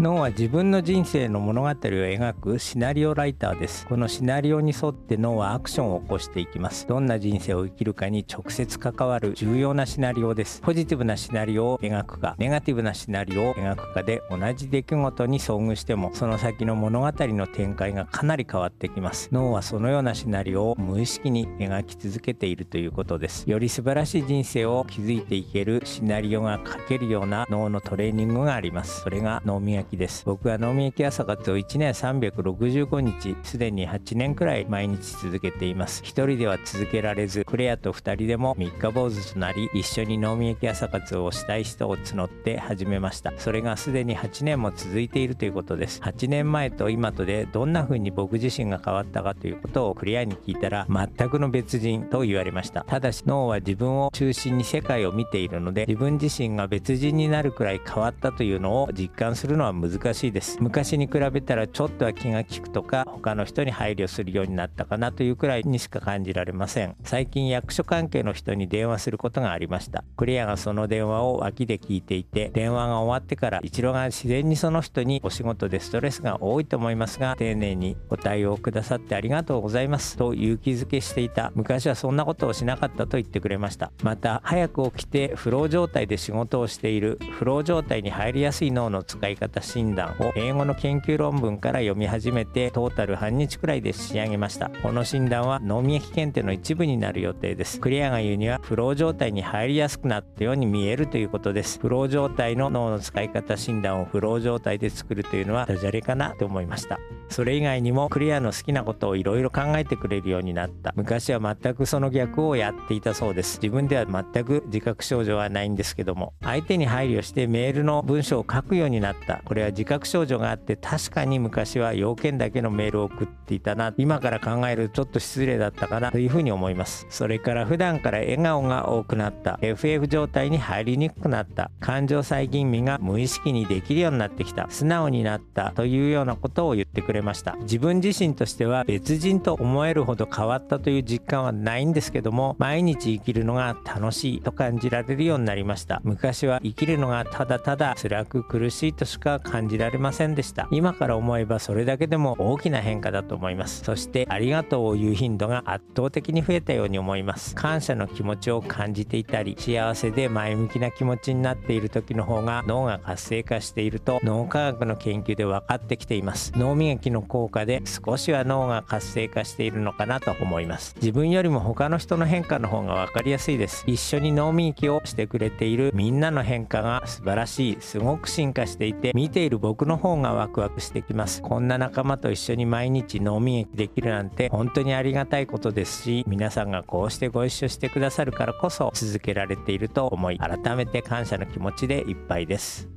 脳は自分の人生の物語を描くシナリオライターです。このシナリオに沿って脳はアクションを起こしていきます。どんな人生を生きるかに直接関わる重要なシナリオです。ポジティブなシナリオを描くかネガティブなシナリオを描くかで同じ出来事に遭遇してもその先の物語の展開がかなり変わってきます。脳はそのようなシナリオを無意識に描き続けているということです。より素晴らしい人生を築いていけるシナリオが書けるような脳のトレーニングがあります。それが脳磨きです。僕は脳みき朝活を1年365日すでに8年くらい毎日続けています。一人では続けられずクレアと2人でも3日坊主となり一緒に脳みき朝活をしたい人を募って始めました。それがすでに8年も続いているということです。8年前と今とでどんな風に僕自身が変わったかということをクリアに聞いたら全くの別人と言われました。ただし脳は自分を中心に世界を見ているので自分自身が別人になるくらい変わったというのを実感するのは難しいです。昔に比べたらちょっとは気が利くとか他の人に配慮するようになったかなというくらいにしか感じられません。最近役所関係の人に電話することがありました。クリアがその電話を脇で聞いていて電話が終わってから一郎が自然にその人にお仕事でストレスが多いと思いますが丁寧にお対応くださってありがとうございます。と勇気づけしていた。昔はそんなことをしなかったと言ってくれました。また早く起きてフロー状態で仕事をしているフロー状態に入りやすい脳の使い方診断を英語の研究論文から読み始めてトータル半日くらいで仕上げました。この診断は脳みやき検定の一部になる予定です。クリアが言うにはフロー状態に入りやすくなったように見えるということです。フロー状態の脳の使い方診断をフロー状態で作るというのはダジャレかなと思いました。それ以外にもクリアの好きなことをいろいろ考えてくれるようになった。昔は全くその逆をやっていたそうです。自分では全く自覚症状はないんですけども。相手に配慮してメールの文章を書くようになった。ここれは自覚症状があって確かに昔は要件だけのメールを送っていたな。今から考えるとちょっと失礼だったかなというふうに思います。それから普段から笑顔が多くなった。FF 状態に入りにくくなった。感情再吟味が無意識にできるようになってきた。素直になったというようなことを言ってくれました。自分自身としては別人と思えるほど変わったという実感はないんですけども毎日生きるのが楽しいと感じられるようになりました。昔は生きるのがただただ辛く苦しいとしか感じられませんでした。今から思えばそれだけでも大きな変化だと思います。そしてありがとうを言う頻度が圧倒的に増えたように思います。感謝の気持ちを感じていたり幸せで前向きな気持ちになっている時の方が脳が活性化していると脳科学の研究で分かってきています。脳磨きの効果で少しは脳が活性化しているのかなと思います。自分よりも他の人の変化の方が分かりやすいです。一緒に脳磨きをしてくれているみんなの変化が素晴らしい。すごく進化していて見ている僕の方がワクワクしてきます。こんな仲間と一緒に毎日脳磨きできるなんて本当にありがたいことですし皆さんがこうしてご一緒してくださるからこそ続けられていると思い改めて感謝の気持ちでいっぱいです。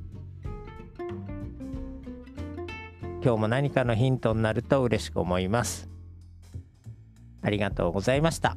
今日も何かのヒントになると嬉しく思います。ありがとうございました。